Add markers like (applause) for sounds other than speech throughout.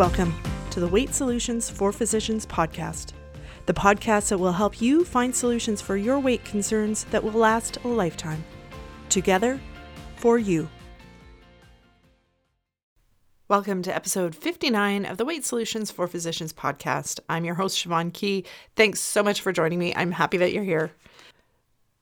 Welcome to the Weight Solutions for Physicians podcast, the podcast that will help you find solutions for your weight concerns that will last a lifetime. Together, for you. Welcome to episode 59 of the Weight Solutions for Physicians podcast. I'm your host, Siobhan Key. Thanks so much for joining me. I'm happy that you're here.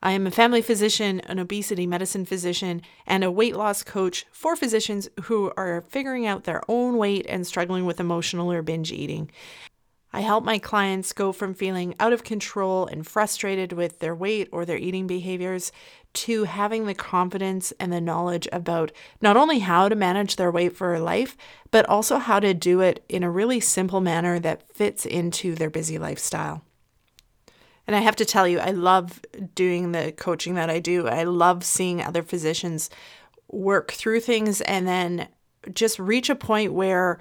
I am a family physician, an obesity medicine physician, and a weight loss coach for physicians who are figuring out their own weight and struggling with emotional or binge eating. I help my clients go from feeling out of control and frustrated with their weight or their eating behaviors to having the confidence and the knowledge about not only how to manage their weight for life, but also how to do it in a really simple manner that fits into their busy lifestyle. And I have to tell you, I love doing the coaching that I do. I love seeing other physicians work through things and then just reach a point where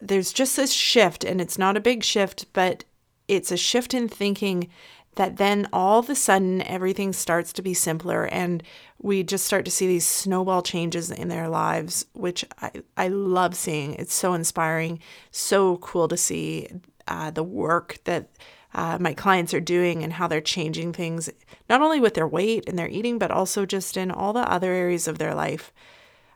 there's just this shift, and it's not a big shift, but it's a shift in thinking that then all of a sudden everything starts to be simpler and we just start to see these snowball changes in their lives, which I, I love seeing. It's so inspiring, so cool to see uh, the work that uh, my clients are doing and how they're changing things, not only with their weight and their eating, but also just in all the other areas of their life.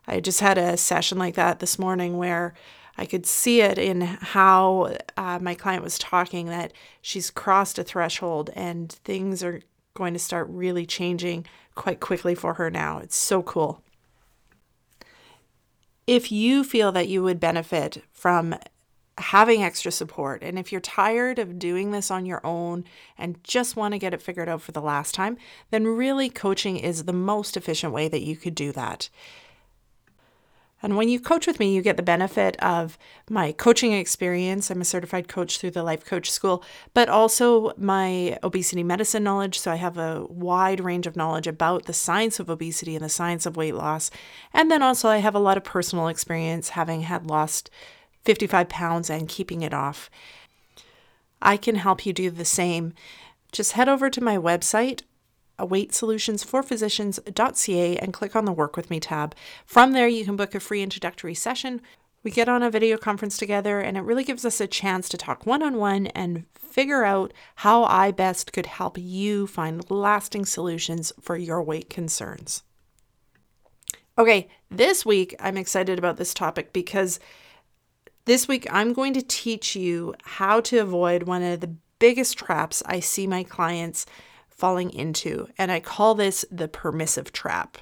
I just had a session like that this morning where I could see it in how uh, my client was talking that she's crossed a threshold and things are going to start really changing quite quickly for her now. It's so cool. If you feel that you would benefit from having extra support. And if you're tired of doing this on your own and just want to get it figured out for the last time, then really coaching is the most efficient way that you could do that. And when you coach with me, you get the benefit of my coaching experience. I'm a certified coach through the Life Coach School, but also my obesity medicine knowledge. So I have a wide range of knowledge about the science of obesity and the science of weight loss. And then also, I have a lot of personal experience having had lost 55 pounds and keeping it off. I can help you do the same. Just head over to my website, weightsolutionsforphysicians.ca, and click on the Work With Me tab. From there, you can book a free introductory session. We get on a video conference together, and it really gives us a chance to talk one on one and figure out how I best could help you find lasting solutions for your weight concerns. Okay, this week I'm excited about this topic because this week, I'm going to teach you how to avoid one of the biggest traps I see my clients falling into, and I call this the permissive trap.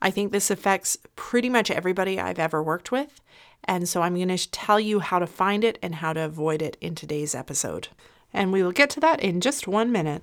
I think this affects pretty much everybody I've ever worked with, and so I'm going to tell you how to find it and how to avoid it in today's episode. And we will get to that in just one minute.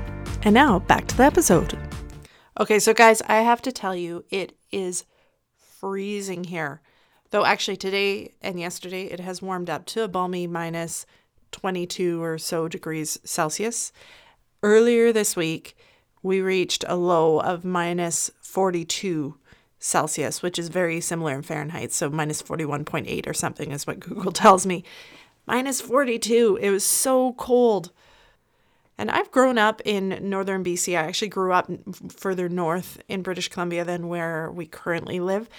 And now back to the episode. Okay, so guys, I have to tell you, it is freezing here. Though actually today and yesterday it has warmed up to a balmy minus 22 or so degrees Celsius. Earlier this week, we reached a low of minus 42 Celsius, which is very similar in Fahrenheit. So minus 41.8 or something is what Google (laughs) tells me. Minus 42. It was so cold. And I've grown up in northern BC. I actually grew up further north in British Columbia than where we currently live.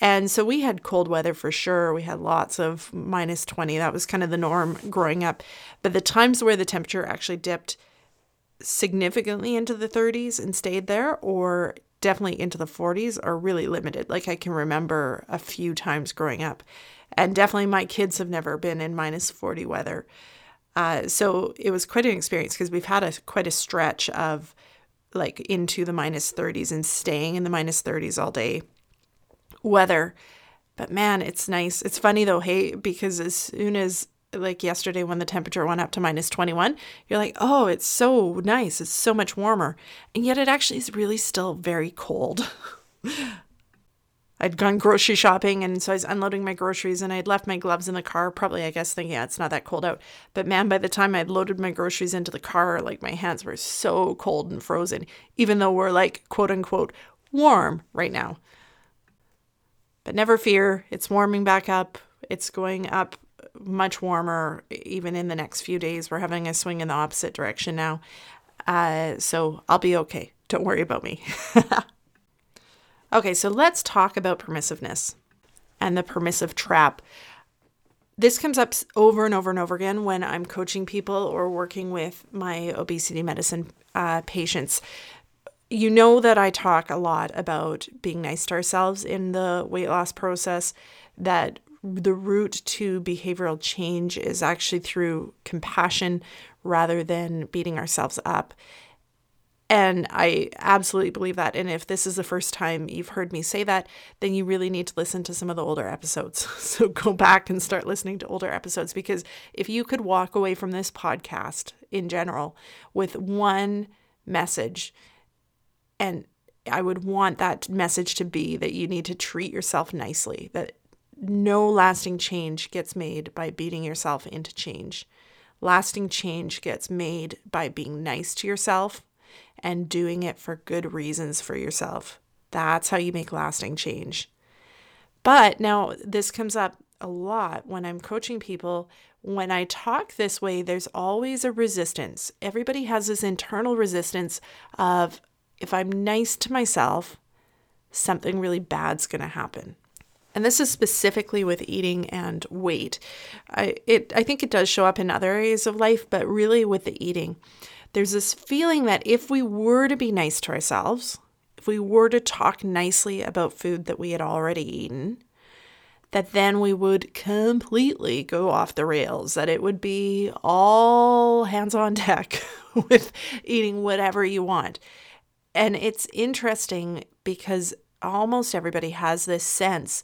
And so we had cold weather for sure. We had lots of minus 20. That was kind of the norm growing up. But the times where the temperature actually dipped significantly into the 30s and stayed there, or definitely into the 40s, are really limited. Like I can remember a few times growing up. And definitely my kids have never been in minus 40 weather. Uh, so it was quite an experience because we've had a quite a stretch of like into the minus 30s and staying in the minus 30s all day weather. But man, it's nice. It's funny though, hey, because as soon as like yesterday when the temperature went up to minus 21, you're like, oh, it's so nice. It's so much warmer. And yet it actually is really still very cold. (laughs) I'd gone grocery shopping and so I was unloading my groceries and I'd left my gloves in the car, probably, I guess, thinking, yeah, it's not that cold out. But man, by the time I'd loaded my groceries into the car, like my hands were so cold and frozen, even though we're like, quote unquote, warm right now. But never fear, it's warming back up. It's going up much warmer even in the next few days. We're having a swing in the opposite direction now. Uh, so I'll be okay. Don't worry about me. (laughs) Okay, so let's talk about permissiveness and the permissive trap. This comes up over and over and over again when I'm coaching people or working with my obesity medicine uh, patients. You know that I talk a lot about being nice to ourselves in the weight loss process, that the route to behavioral change is actually through compassion rather than beating ourselves up. And I absolutely believe that. And if this is the first time you've heard me say that, then you really need to listen to some of the older episodes. (laughs) So go back and start listening to older episodes because if you could walk away from this podcast in general with one message, and I would want that message to be that you need to treat yourself nicely, that no lasting change gets made by beating yourself into change. Lasting change gets made by being nice to yourself and doing it for good reasons for yourself. That's how you make lasting change. But now this comes up a lot when I'm coaching people. When I talk this way, there's always a resistance. Everybody has this internal resistance of if I'm nice to myself, something really bad's going to happen. And this is specifically with eating and weight. I it I think it does show up in other areas of life, but really with the eating there's this feeling that if we were to be nice to ourselves, if we were to talk nicely about food that we had already eaten, that then we would completely go off the rails, that it would be all hands on deck (laughs) with eating whatever you want. And it's interesting because almost everybody has this sense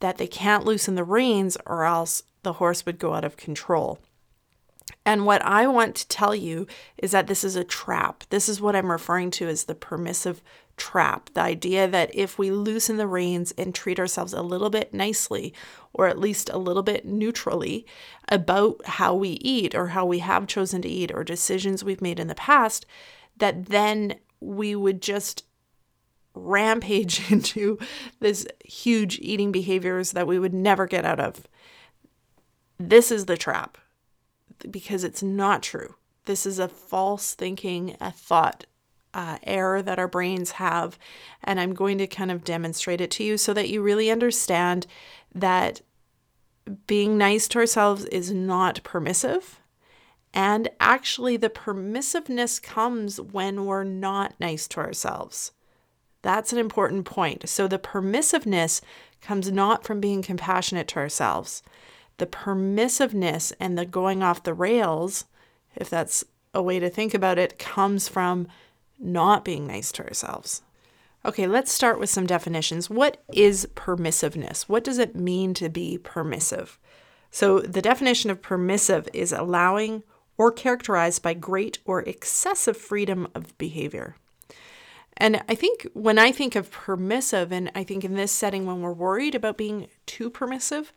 that they can't loosen the reins or else the horse would go out of control. And what I want to tell you is that this is a trap. This is what I'm referring to as the permissive trap. The idea that if we loosen the reins and treat ourselves a little bit nicely, or at least a little bit neutrally about how we eat or how we have chosen to eat or decisions we've made in the past, that then we would just rampage (laughs) into this huge eating behaviors that we would never get out of. This is the trap because it's not true. This is a false thinking, a thought uh, error that our brains have. And I'm going to kind of demonstrate it to you so that you really understand that being nice to ourselves is not permissive. And actually, the permissiveness comes when we're not nice to ourselves. That's an important point. So, the permissiveness comes not from being compassionate to ourselves the permissiveness and the going off the rails, if that's a way to think about it, comes from not being nice to ourselves. Okay, let's start with some definitions. What is permissiveness? What does it mean to be permissive? So, the definition of permissive is allowing or characterized by great or excessive freedom of behavior. And I think when I think of permissive, and I think in this setting when we're worried about being too permissive,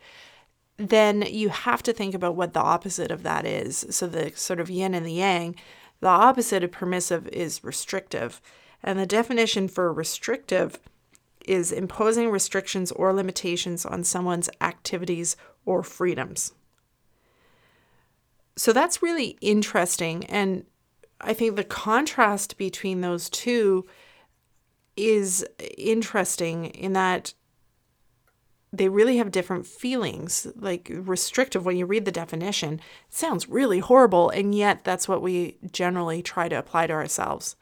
then you have to think about what the opposite of that is. So, the sort of yin and the yang, the opposite of permissive is restrictive. And the definition for restrictive is imposing restrictions or limitations on someone's activities or freedoms. So, that's really interesting. And I think the contrast between those two is interesting in that they really have different feelings. Like restrictive, when you read the definition, sounds really horrible, and yet that's what we generally try to apply to ourselves.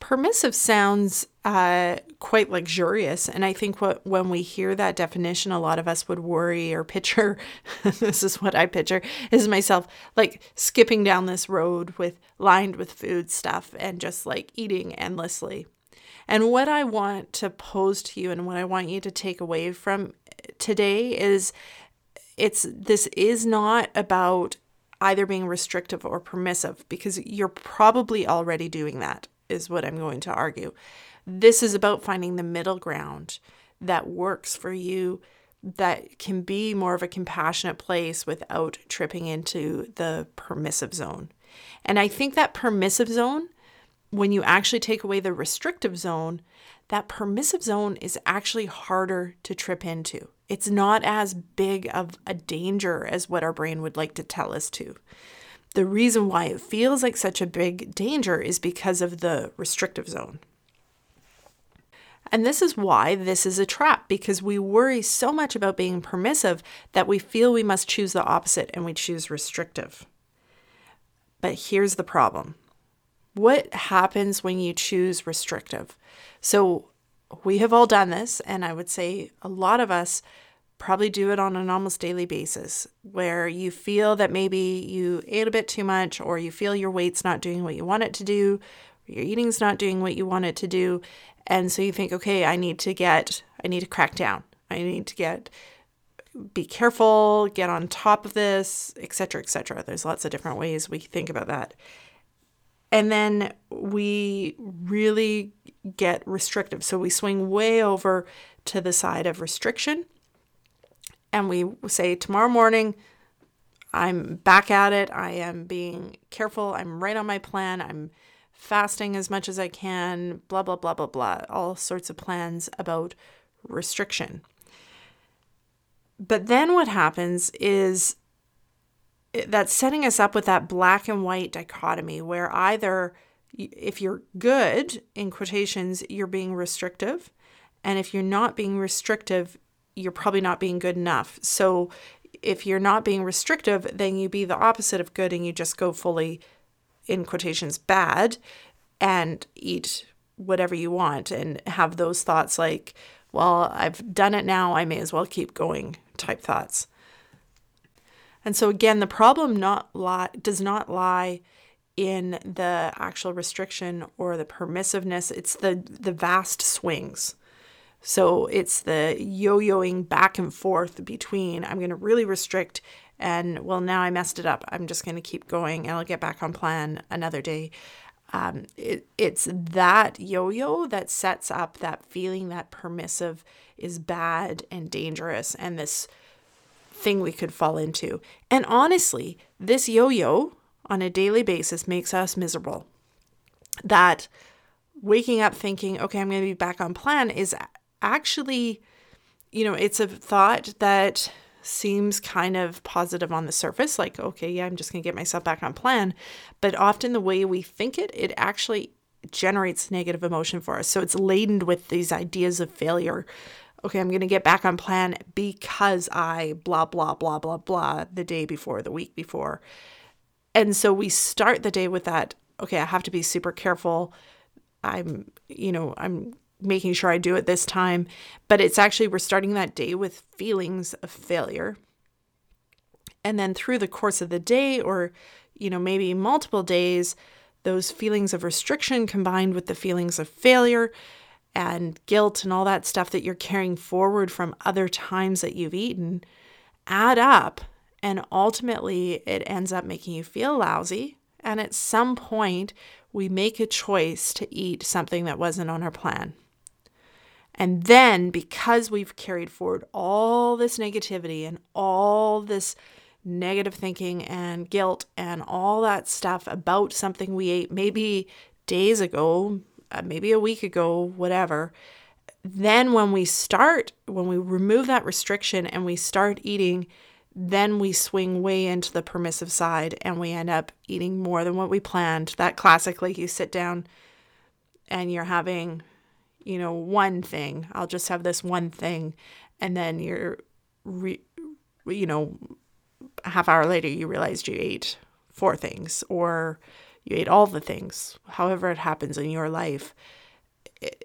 Permissive sounds uh, quite luxurious, and I think what when we hear that definition, a lot of us would worry or picture. (laughs) this is what I picture is myself like skipping down this road with lined with food stuff and just like eating endlessly. And what I want to pose to you and what I want you to take away from today is it's this is not about either being restrictive or permissive because you're probably already doing that is what I'm going to argue. This is about finding the middle ground. that works for you that can be more of a compassionate place without tripping into the permissive zone. And I think that permissive zone, when you actually take away the restrictive zone, that permissive zone is actually harder to trip into. It's not as big of a danger as what our brain would like to tell us to. The reason why it feels like such a big danger is because of the restrictive zone. And this is why this is a trap because we worry so much about being permissive that we feel we must choose the opposite and we choose restrictive. But here's the problem what happens when you choose restrictive? So, we have all done this, and I would say a lot of us probably do it on an almost daily basis where you feel that maybe you ate a bit too much or you feel your weight's not doing what you want it to do, your eating's not doing what you want it to do, and so you think, okay, I need to get, I need to crack down. I need to get, be careful, get on top of this, etc., etc. There's lots of different ways we think about that. And then we really get restrictive. So we swing way over to the side of restriction and we say, tomorrow morning, I'm back at it. I am being careful. I'm right on my plan. I'm fasting as much as I can, blah, blah, blah, blah, blah. All sorts of plans about restriction. But then what happens is that's setting us up with that black and white dichotomy where either if you're good, in quotations, you're being restrictive. And if you're not being restrictive, you're probably not being good enough. So if you're not being restrictive, then you be the opposite of good and you just go fully, in quotations, bad and eat whatever you want and have those thoughts like, well, I've done it now, I may as well keep going type thoughts. And so again, the problem not lie, does not lie in the actual restriction or the permissiveness, it's the the vast swings. So it's the yo yoing back and forth between I'm going to really restrict and well, now I messed it up. I'm just going to keep going and I'll get back on plan another day. Um, it, it's that yo yo that sets up that feeling that permissive is bad and dangerous and this thing we could fall into. And honestly, this yo yo on a daily basis makes us miserable. That waking up thinking, okay, I'm going to be back on plan is actually, you know, it's a thought that seems kind of positive on the surface, like, okay, yeah, I'm just going to get myself back on plan. But often the way we think it, it actually generates negative emotion for us. So it's laden with these ideas of failure. Okay, I'm going to get back on plan because I blah, blah, blah, blah, blah the day before, the week before. And so we start the day with that, okay, I have to be super careful. I'm, you know, I'm making sure I do it this time. But it's actually, we're starting that day with feelings of failure. And then through the course of the day, or, you know, maybe multiple days, those feelings of restriction combined with the feelings of failure and guilt and all that stuff that you're carrying forward from other times that you've eaten add up. And ultimately, it ends up making you feel lousy. And at some point, we make a choice to eat something that wasn't on our plan. And then, because we've carried forward all this negativity and all this negative thinking and guilt and all that stuff about something we ate maybe days ago, uh, maybe a week ago, whatever, then when we start, when we remove that restriction and we start eating, then we swing way into the permissive side and we end up eating more than what we planned. That classically, you sit down and you're having you know, one thing. I'll just have this one thing. And then you're, re, you know, a half hour later, you realized you ate four things or you ate all the things, however it happens in your life.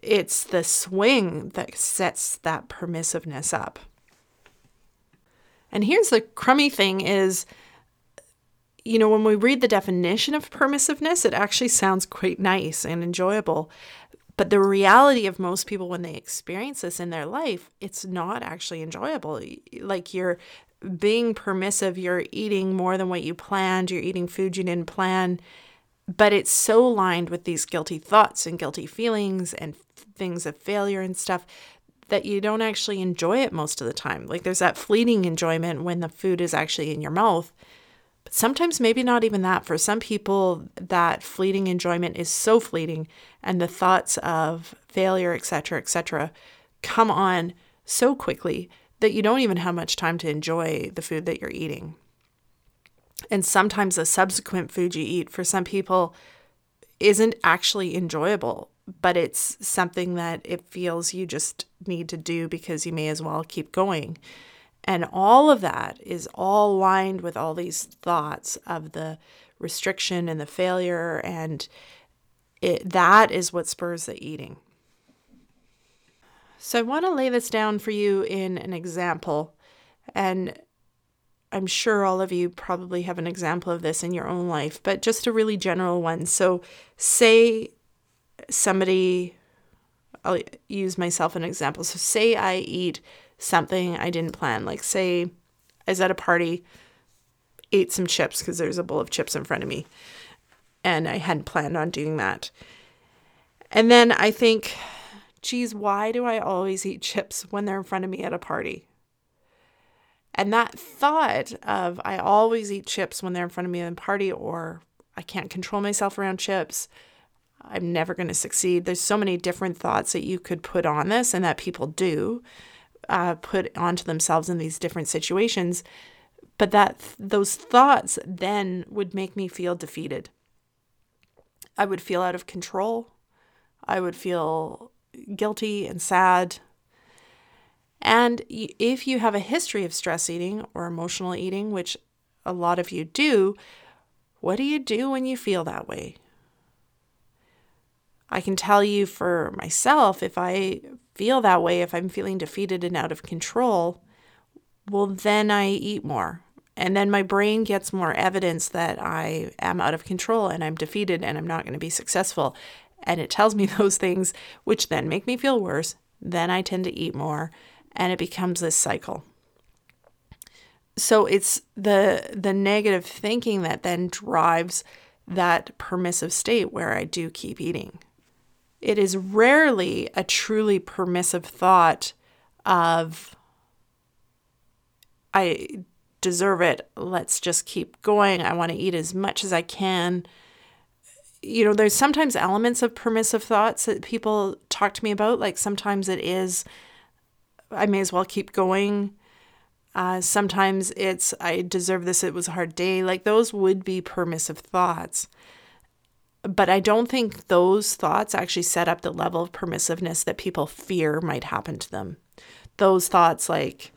It's the swing that sets that permissiveness up. And here's the crummy thing is, you know, when we read the definition of permissiveness, it actually sounds quite nice and enjoyable. But the reality of most people when they experience this in their life, it's not actually enjoyable. Like you're being permissive, you're eating more than what you planned, you're eating food you didn't plan, but it's so lined with these guilty thoughts and guilty feelings and things of failure and stuff that you don't actually enjoy it most of the time. Like there's that fleeting enjoyment when the food is actually in your mouth. But sometimes maybe not even that. For some people, that fleeting enjoyment is so fleeting and the thoughts of failure, etc., etc., come on so quickly that you don't even have much time to enjoy the food that you're eating. And sometimes the subsequent food you eat for some people isn't actually enjoyable but it's something that it feels you just need to do because you may as well keep going. And all of that is all lined with all these thoughts of the restriction and the failure, and it, that is what spurs the eating. So, I want to lay this down for you in an example. And I'm sure all of you probably have an example of this in your own life, but just a really general one. So, say somebody, I'll use myself an example. So, say I eat something I didn't plan, like, say I was at a party, ate some chips because there's a bowl of chips in front of me, and I hadn't planned on doing that. And then I think, geez, why do I always eat chips when they're in front of me at a party? And that thought of I always eat chips when they're in front of me at a party, or I can't control myself around chips, I'm never going to succeed. There's so many different thoughts that you could put on this and that people do uh, put onto themselves in these different situations. But that those thoughts then would make me feel defeated. I would feel out of control. I would feel guilty and sad. And if you have a history of stress eating or emotional eating, which a lot of you do, what do you do when you feel that way? I can tell you for myself, if I feel that way, if I'm feeling defeated and out of control, well, then I eat more. And then my brain gets more evidence that I am out of control and I'm defeated and I'm not going to be successful. And it tells me (laughs) those things, which then make me feel worse. Then I tend to eat more and it becomes this cycle. So it's the the negative thinking that then drives that permissive state where I do keep eating. It is rarely a truly permissive thought of, I deserve it. Let's just keep going. I want to eat as much as I can. You know, there's sometimes elements of permissive thoughts that people talk to me about. Like sometimes it is, I may as well keep going. Uh, sometimes it's, I deserve this. It was a hard day. Like those would be permissive thoughts. But I don't think those thoughts actually set up the level of permissiveness that people fear might happen to them. Those thoughts, like,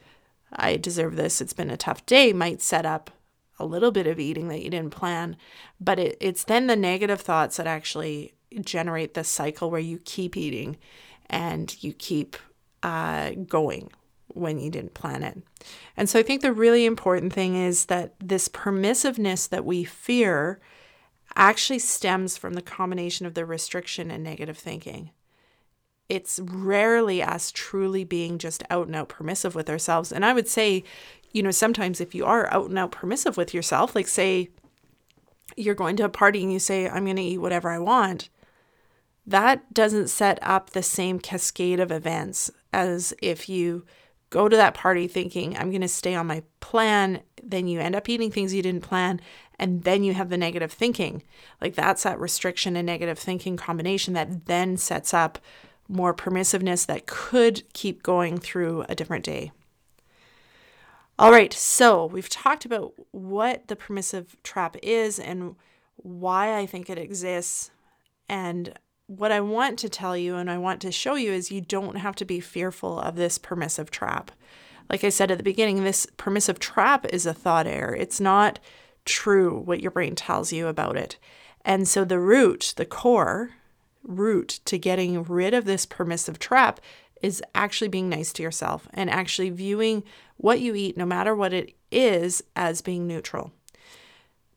I deserve this, it's been a tough day, might set up a little bit of eating that you didn't plan. But it, it's then the negative thoughts that actually generate this cycle where you keep eating and you keep uh, going when you didn't plan it. And so I think the really important thing is that this permissiveness that we fear actually stems from the combination of the restriction and negative thinking. It's rarely us truly being just out and out permissive with ourselves. And I would say, you know, sometimes if you are out and out permissive with yourself, like say you're going to a party and you say, I'm going to eat whatever I want, that doesn't set up the same cascade of events as if you go to that party thinking, I'm going to stay on my plan. Then you end up eating things you didn't plan. And then you have the negative thinking. Like that's that restriction and negative thinking combination that then sets up more permissiveness that could keep going through a different day. All right, so we've talked about what the permissive trap is and why I think it exists. And what I want to tell you and I want to show you is you don't have to be fearful of this permissive trap. Like I said at the beginning, this permissive trap is a thought error. It's not true what your brain tells you about it. And so the root, the core root to getting rid of this permissive trap is actually being nice to yourself and actually viewing what you eat, no matter what it is, as being neutral.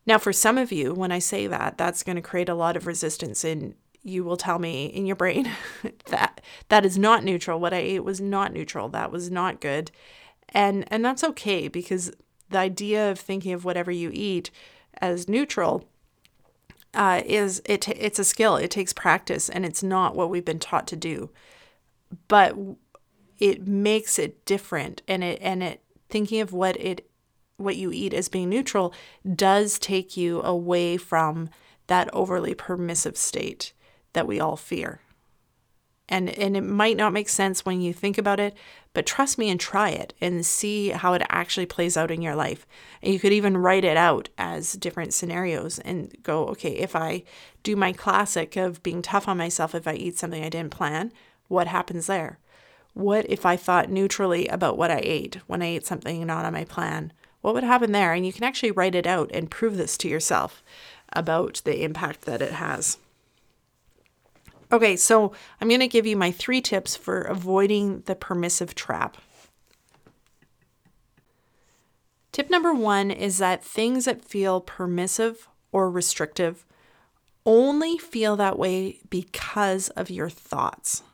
Now, for some of you, when I say that, that's going to create a lot of resistance in you will tell me in your brain (laughs) that that is not neutral. What I ate was not neutral. That was not good. And and that's okay because the idea of thinking of whatever you eat as neutral uh, is it it's a skill. It takes practice and it's not what we've been taught to do. But it makes it different and it and it thinking of what it what you eat as being neutral does take you away from that overly permissive state that we all fear. And and it might not make sense when you think about it, but trust me and try it and see how it actually plays out in your life. And you could even write it out as different scenarios and go, okay, if I do my classic of being tough on myself if I eat something I didn't plan, what happens there? What if I thought neutrally about what I ate when I ate something not on my plan? What would happen there? And you can actually write it out and prove this to yourself about the impact that it has. Okay, so I'm going to give you my three tips for avoiding the permissive trap. Tip number one is that things that feel permissive or restrictive only feel that way because of your thoughts.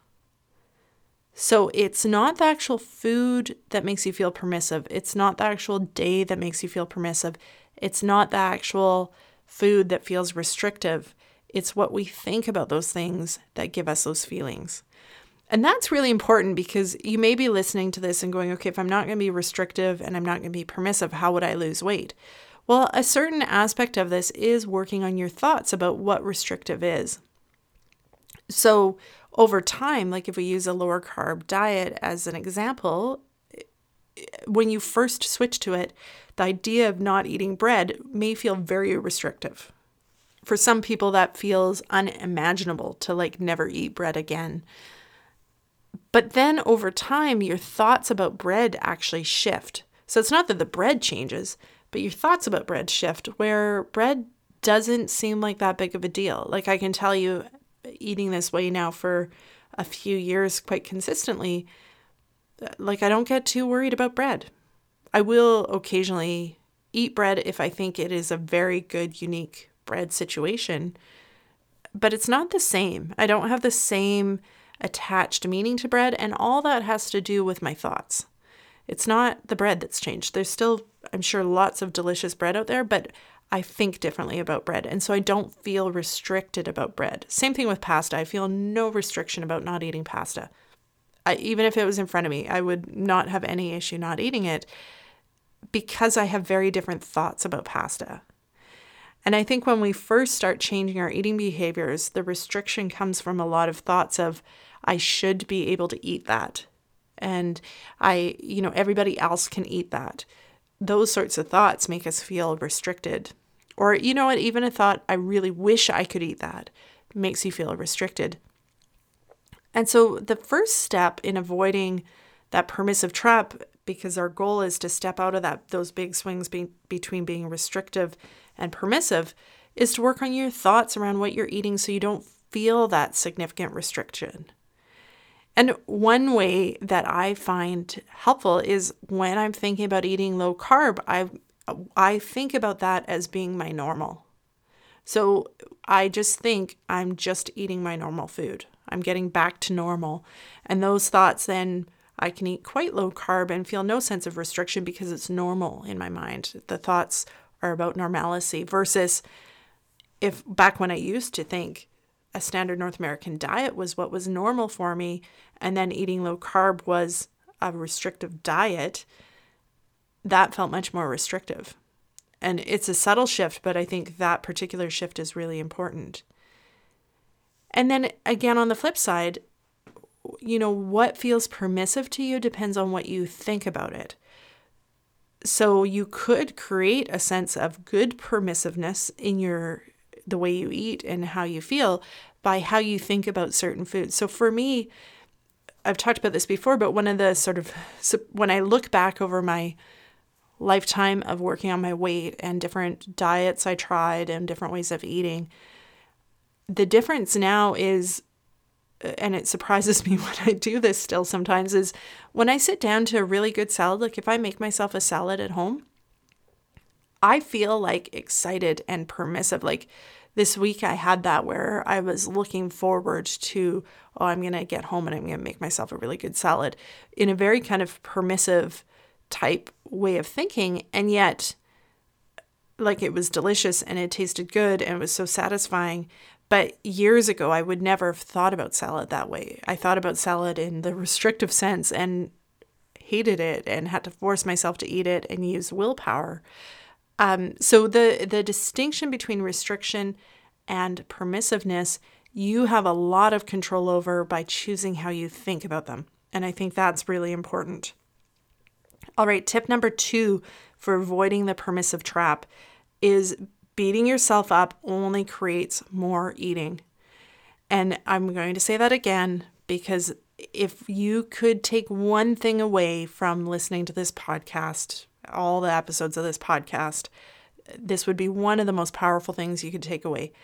So it's not the actual food that makes you feel permissive. It's not the actual day that makes you feel permissive. It's not the actual food that feels restrictive. It's what we think about those things that give us those feelings. And that's really important because you may be listening to this and going, okay, if I'm not going to be restrictive and I'm not going to be permissive, how would I lose weight? Well, a certain aspect of this is working on your thoughts about what restrictive is. So, over time, like if we use a lower carb diet as an example, when you first switch to it, the idea of not eating bread may feel very restrictive for some people that feels unimaginable to like never eat bread again. But then over time, your thoughts about bread actually shift. So it's not that the bread changes, but your thoughts about bread shift where bread doesn't seem like that big of a deal. Like I can tell you, eating this way now for a few years quite consistently, uh, like I don't get too worried about bread. I will occasionally eat bread if I think it is a very good, unique bread situation, but it's not the same. I don't have the same attached meaning to bread, and all that has to do with my thoughts. It's not the bread that's changed. There's still, I'm sure, lots of delicious bread out there, but I think differently about bread. And so I don't feel restricted about bread. Same thing with pasta. I feel no restriction about not eating pasta. I, even if it was in front of me, I would not have any issue not eating it because I have very different thoughts about pasta. And I think when we first start changing our eating behaviors, the restriction comes from a lot of thoughts of, I should be able to eat that. And I, you know, everybody else can eat that. Those sorts of thoughts make us feel restricted. Or, you know what, even a thought, I really wish I could eat that, makes you feel restricted. And so the first step in avoiding that permissive trap, because our goal is to step out of that those big swings be, between being restrictive and permissive is to work on your thoughts around what you're eating so you don't feel that significant restriction. And one way that I find helpful is when I'm thinking about eating low carb, I I think about that as being my normal. So I just think I'm just eating my normal food. I'm getting back to normal. And those thoughts then I can eat quite low carb and feel no sense of restriction because it's normal in my mind. The thoughts are about normalcy versus if back when I used to think a standard North American diet was what was normal for me, and then eating low carb was a restrictive diet, that felt much more restrictive. And it's a subtle shift, but I think that particular shift is really important. And then again, on the flip side, you know, what feels permissive to you depends on what you think about it. So you could create a sense of good permissiveness in your the way you eat and how you feel by how you think about certain foods. So for me, I've talked about this before, but one of the sort of when I look back over my lifetime of working on my weight and different diets I tried and different ways of eating, the difference now is and it surprises (laughs) me when I do this still sometimes is when I sit down to a really good salad, like if I make myself a salad at home, I feel like excited and permissive. Like this week, I had that where I was looking forward to, oh, I'm going to get home and I'm going to make myself a really good salad in a very kind of permissive type way of thinking. And yet, like it was delicious and it tasted good and it was so satisfying But years ago, I would never have thought about salad that way. I thought about salad in the restrictive sense and hated it and had to force myself to eat it and use willpower. Um, so the the distinction between restriction and permissiveness, you have a lot of control over by choosing how you think about them, and I think that's really important. All right, tip number two for avoiding the permissive trap is beating yourself up only creates more eating. And I'm going to say that again because if you could take one thing away from listening to this podcast, all the episodes of this podcast, this would be one of the most powerful things you could take away.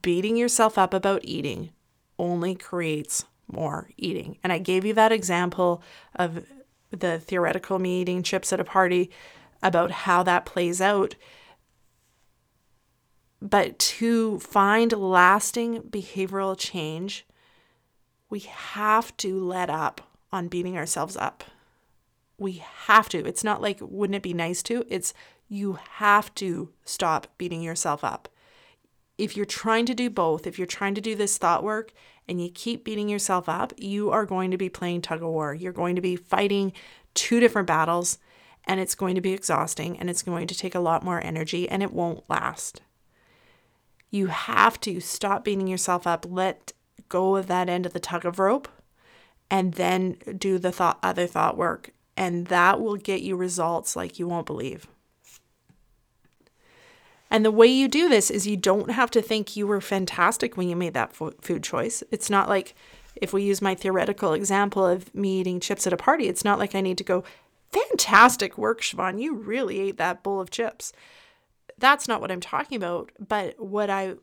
Beating yourself up about eating only creates more eating. And I gave you that example of the theoretical me eating chips at a party about how that plays out but to find lasting behavioral change, we have to let up on beating ourselves up. We have to. It's not like, wouldn't it be nice to? It's you have to stop beating yourself up. If you're trying to do both, if you're trying to do this thought work and you keep beating yourself up, you are going to be playing tug of war. You're going to be fighting two different battles and it's going to be exhausting and it's going to take a lot more energy and it won't last. You have to stop beating yourself up, let go of that end of the tug of rope, and then do the thought other thought work. And that will get you results like you won't believe. And the way you do this is you don't have to think you were fantastic when you made that food choice. It's not like if we use my theoretical example of me eating chips at a party, it's not like I need to go, fantastic work, Siobhan. You really ate that bowl of chips that's not what I'm talking about. But what I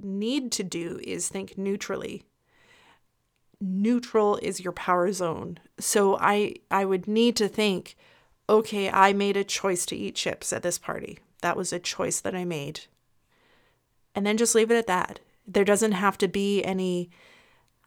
need to do is think neutrally. Neutral is your power zone. So I I would need to think, okay, I made a choice to eat chips at this party. That was a choice that I made. And then just leave it at that. There doesn't have to be any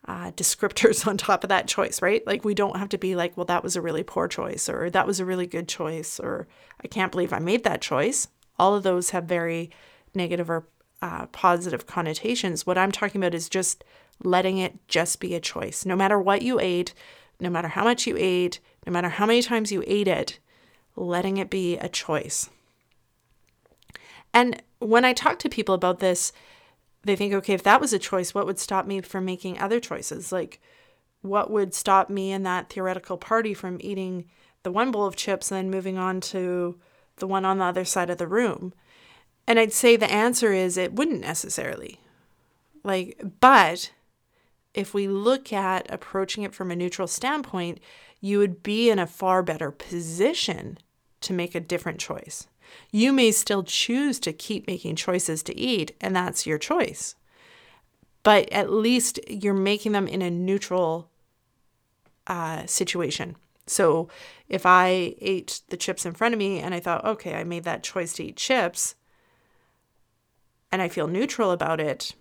uh, (laughs) descriptors on top of that choice, right? Like, we don't have to be like, well, that was a really poor choice, or that was a really good choice, or I can't believe I made that choice all of those have very negative or uh, positive connotations. What I'm talking about is just letting it just be a choice. No matter what you ate, no matter how much you ate, no matter how many times you ate it, letting it be a choice. And when I talk to people about this, they think, okay, if that was a choice, what would stop me from making other choices? Like, what would stop me in that theoretical party from eating the one bowl of chips and then moving on to the one on the other side of the room? And I'd say the answer is it wouldn't necessarily. Like, but if we look at approaching it from a neutral standpoint, you would be in a far better position to make a different choice. You may still choose to keep making choices to eat, and that's your choice. But at least you're making them in a neutral uh, situation. So if I ate the chips in front of me and I thought, okay, I made that choice to eat chips and I feel neutral about it,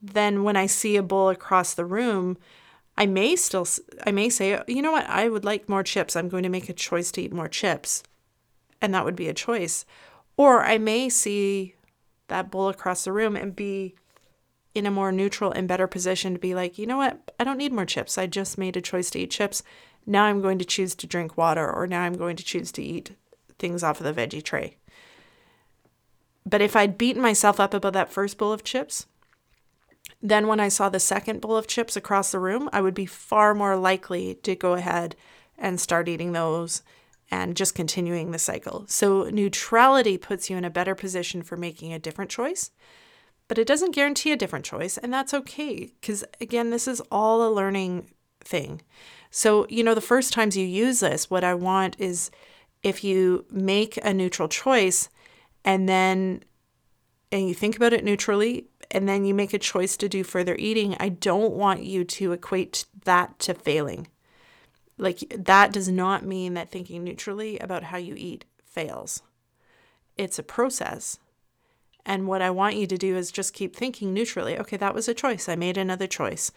then when I see a bowl across the room, I may still I may say, you know what, I would like more chips. I'm going to make a choice to eat more chips. And that would be a choice. Or I may see that bowl across the room and be in a more neutral and better position to be like, you know what, I don't need more chips. I just made a choice to eat chips now I'm going to choose to drink water, or now I'm going to choose to eat things off of the veggie tray. But if I'd beaten myself up about that first bowl of chips, then when I saw the second bowl of chips across the room, I would be far more likely to go ahead and start eating those and just continuing the cycle. So, neutrality puts you in a better position for making a different choice, but it doesn't guarantee a different choice. And that's okay because, again, this is all a learning thing. So, you know, the first times you use this, what I want is if you make a neutral choice and then and you think about it neutrally and then you make a choice to do further eating, I don't want you to equate that to failing. Like that does not mean that thinking neutrally about how you eat fails. It's a process. And what I want you to do is just keep thinking neutrally. Okay, that was a choice. I made another choice.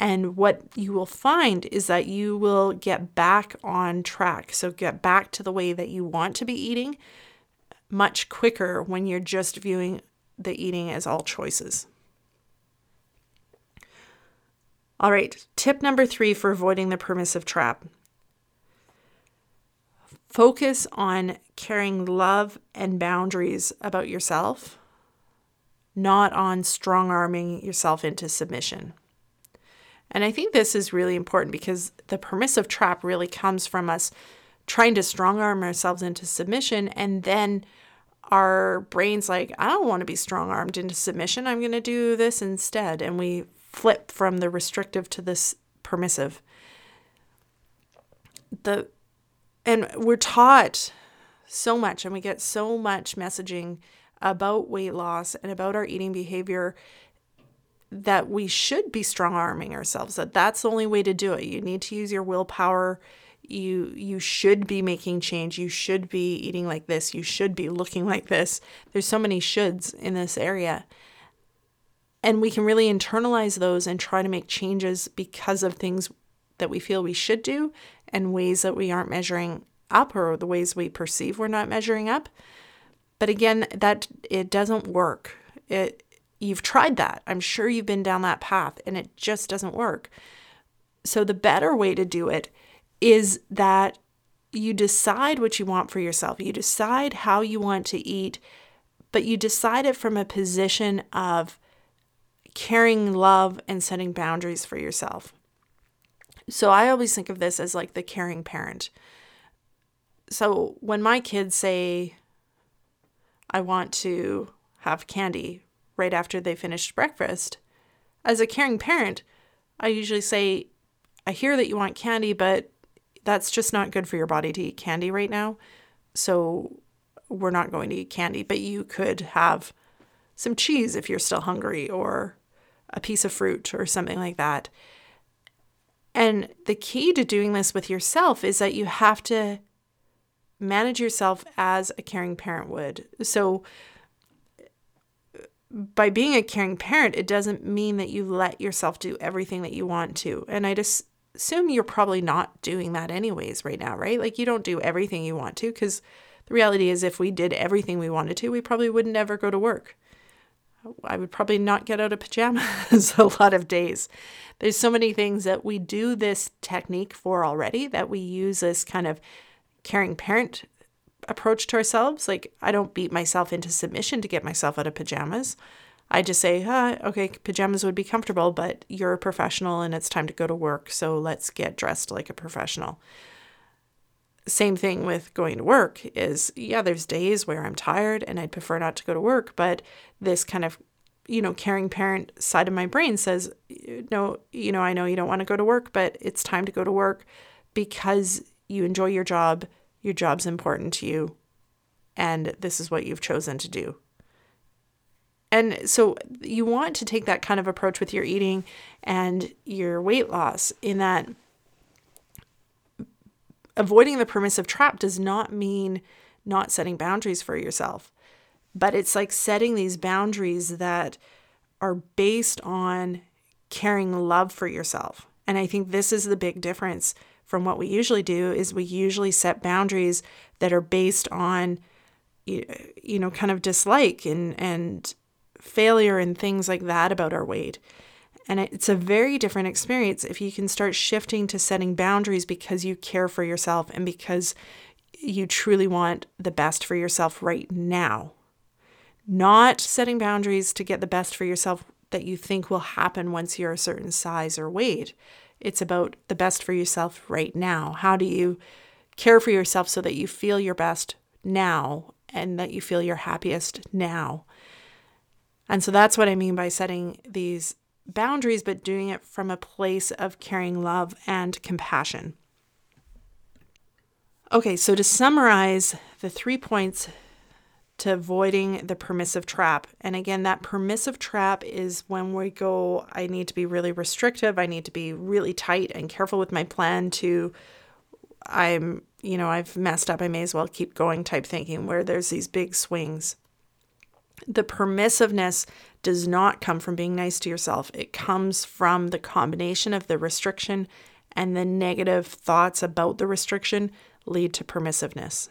And what you will find is that you will get back on track. So, get back to the way that you want to be eating much quicker when you're just viewing the eating as all choices. All right, tip number three for avoiding the permissive trap focus on carrying love and boundaries about yourself, not on strong arming yourself into submission. And I think this is really important because the permissive trap really comes from us trying to strong arm ourselves into submission and then our brain's like, I don't want to be strong armed into submission. I'm going to do this instead. And we flip from the restrictive to this permissive. The and we're taught so much and we get so much messaging about weight loss and about our eating behavior that we should be strong arming ourselves that that's the only way to do it. You need to use your willpower. You you should be making change. You should be eating like this. You should be looking like this. There's so many shoulds in this area. And we can really internalize those and try to make changes because of things that we feel we should do and ways that we aren't measuring up or the ways we perceive we're not measuring up. But again, that it doesn't work. It you've tried that. I'm sure you've been down that path and it just doesn't work. So the better way to do it is that you decide what you want for yourself. You decide how you want to eat, but you decide it from a position of caring love and setting boundaries for yourself. So I always think of this as like the caring parent. So when my kids say, I want to have candy right after they finished breakfast, as a caring parent, I usually say, I hear that you want candy, but that's just not good for your body to eat candy right now. So we're not going to eat candy, but you could have some cheese if you're still hungry or a piece of fruit or something like that. And the key to doing this with yourself is that you have to manage yourself as a caring parent would. So, by being a caring parent, it doesn't mean that you let yourself do everything that you want to. And I just assume you're probably not doing that anyways right now, right? Like you don't do everything you want to because the reality is if we did everything we wanted to, we probably wouldn't ever go to work. I would probably not get out of pajamas (laughs) a lot of days. There's so many things that we do this technique for already that we use this kind of caring parent approach to ourselves. Like, I don't beat myself into submission to get myself out of pajamas. I just say, ah, okay, pajamas would be comfortable, but you're a professional and it's time to go to work. So let's get dressed like a professional same thing with going to work is yeah there's days where i'm tired and i'd prefer not to go to work but this kind of you know caring parent side of my brain says no you know i know you don't want to go to work but it's time to go to work because you enjoy your job your job's important to you and this is what you've chosen to do and so you want to take that kind of approach with your eating and your weight loss in that avoiding the permissive trap does not mean not setting boundaries for yourself, but it's like setting these boundaries that are based on caring love for yourself. And I think this is the big difference from what we usually do is we usually set boundaries that are based on you know kind of dislike and and failure and things like that about our weight. And it's a very different experience if you can start shifting to setting boundaries because you care for yourself and because you truly want the best for yourself right now. Not setting boundaries to get the best for yourself that you think will happen once you're a certain size or weight. It's about the best for yourself right now. How do you care for yourself so that you feel your best now and that you feel your happiest now? And so that's what I mean by setting these boundaries, but doing it from a place of caring love and compassion. Okay, so to summarize the three points to avoiding the permissive trap. And again, that permissive trap is when we go, I need to be really restrictive, I need to be really tight and careful with my plan to I'm, you know, I've messed up, I may as well keep going type thinking where there's these big swings. The permissiveness does not come from being nice to yourself. It comes from the combination of the restriction and the negative thoughts about the restriction lead to permissiveness.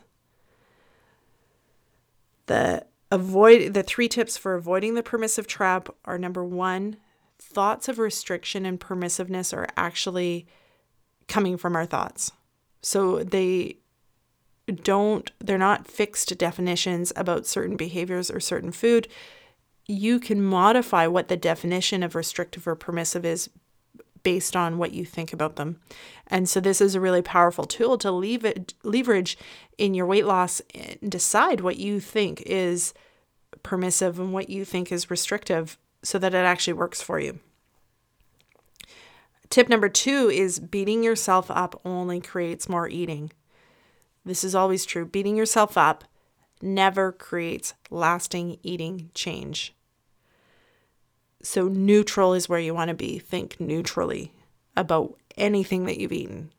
The avoid the three tips for avoiding the permissive trap are number 1, thoughts of restriction and permissiveness are actually coming from our thoughts. So they don't, they're not fixed definitions about certain behaviors or certain food. You can modify what the definition of restrictive or permissive is based on what you think about them. And so this is a really powerful tool to leave it, leverage in your weight loss and decide what you think is permissive and what you think is restrictive so that it actually works for you. Tip number two is beating yourself up only creates more eating. This is always true. Beating yourself up never creates lasting eating change. So, neutral is where you want to be. Think neutrally about anything that you've eaten.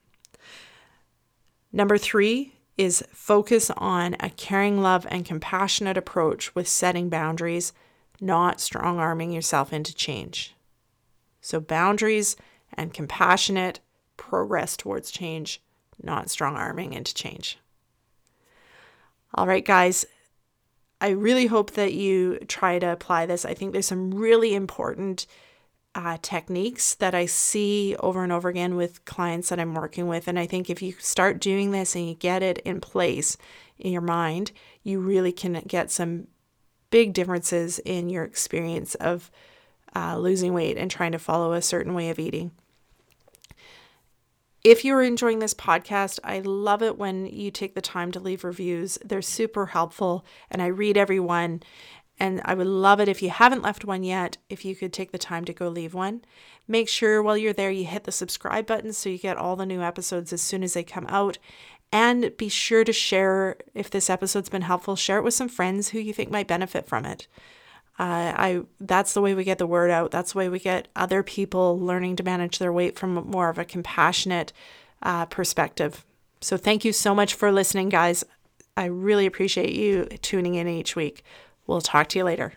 Number three is focus on a caring, love, and compassionate approach with setting boundaries, not strong arming yourself into change. So, boundaries and compassionate progress towards change, not strong arming into change. All right, guys, I really hope that you try to apply this. I think there's some really important uh, techniques that I see over and over again with clients that I'm working with. And I think if you start doing this and you get it in place in your mind, you really can get some big differences in your experience of uh, losing weight and trying to follow a certain way of eating. If you're enjoying this podcast, I love it when you take the time to leave reviews. They're super helpful, and I read every one. And I would love it if you haven't left one yet, if you could take the time to go leave one. Make sure while you're there you hit the subscribe button so you get all the new episodes as soon as they come out. And be sure to share if this episode's been helpful, share it with some friends who you think might benefit from it. Uh, I that's the way we get the word out. That's the way we get other people learning to manage their weight from more of a compassionate uh, perspective. So thank you so much for listening, guys. I really appreciate you tuning in each week. We'll talk to you later.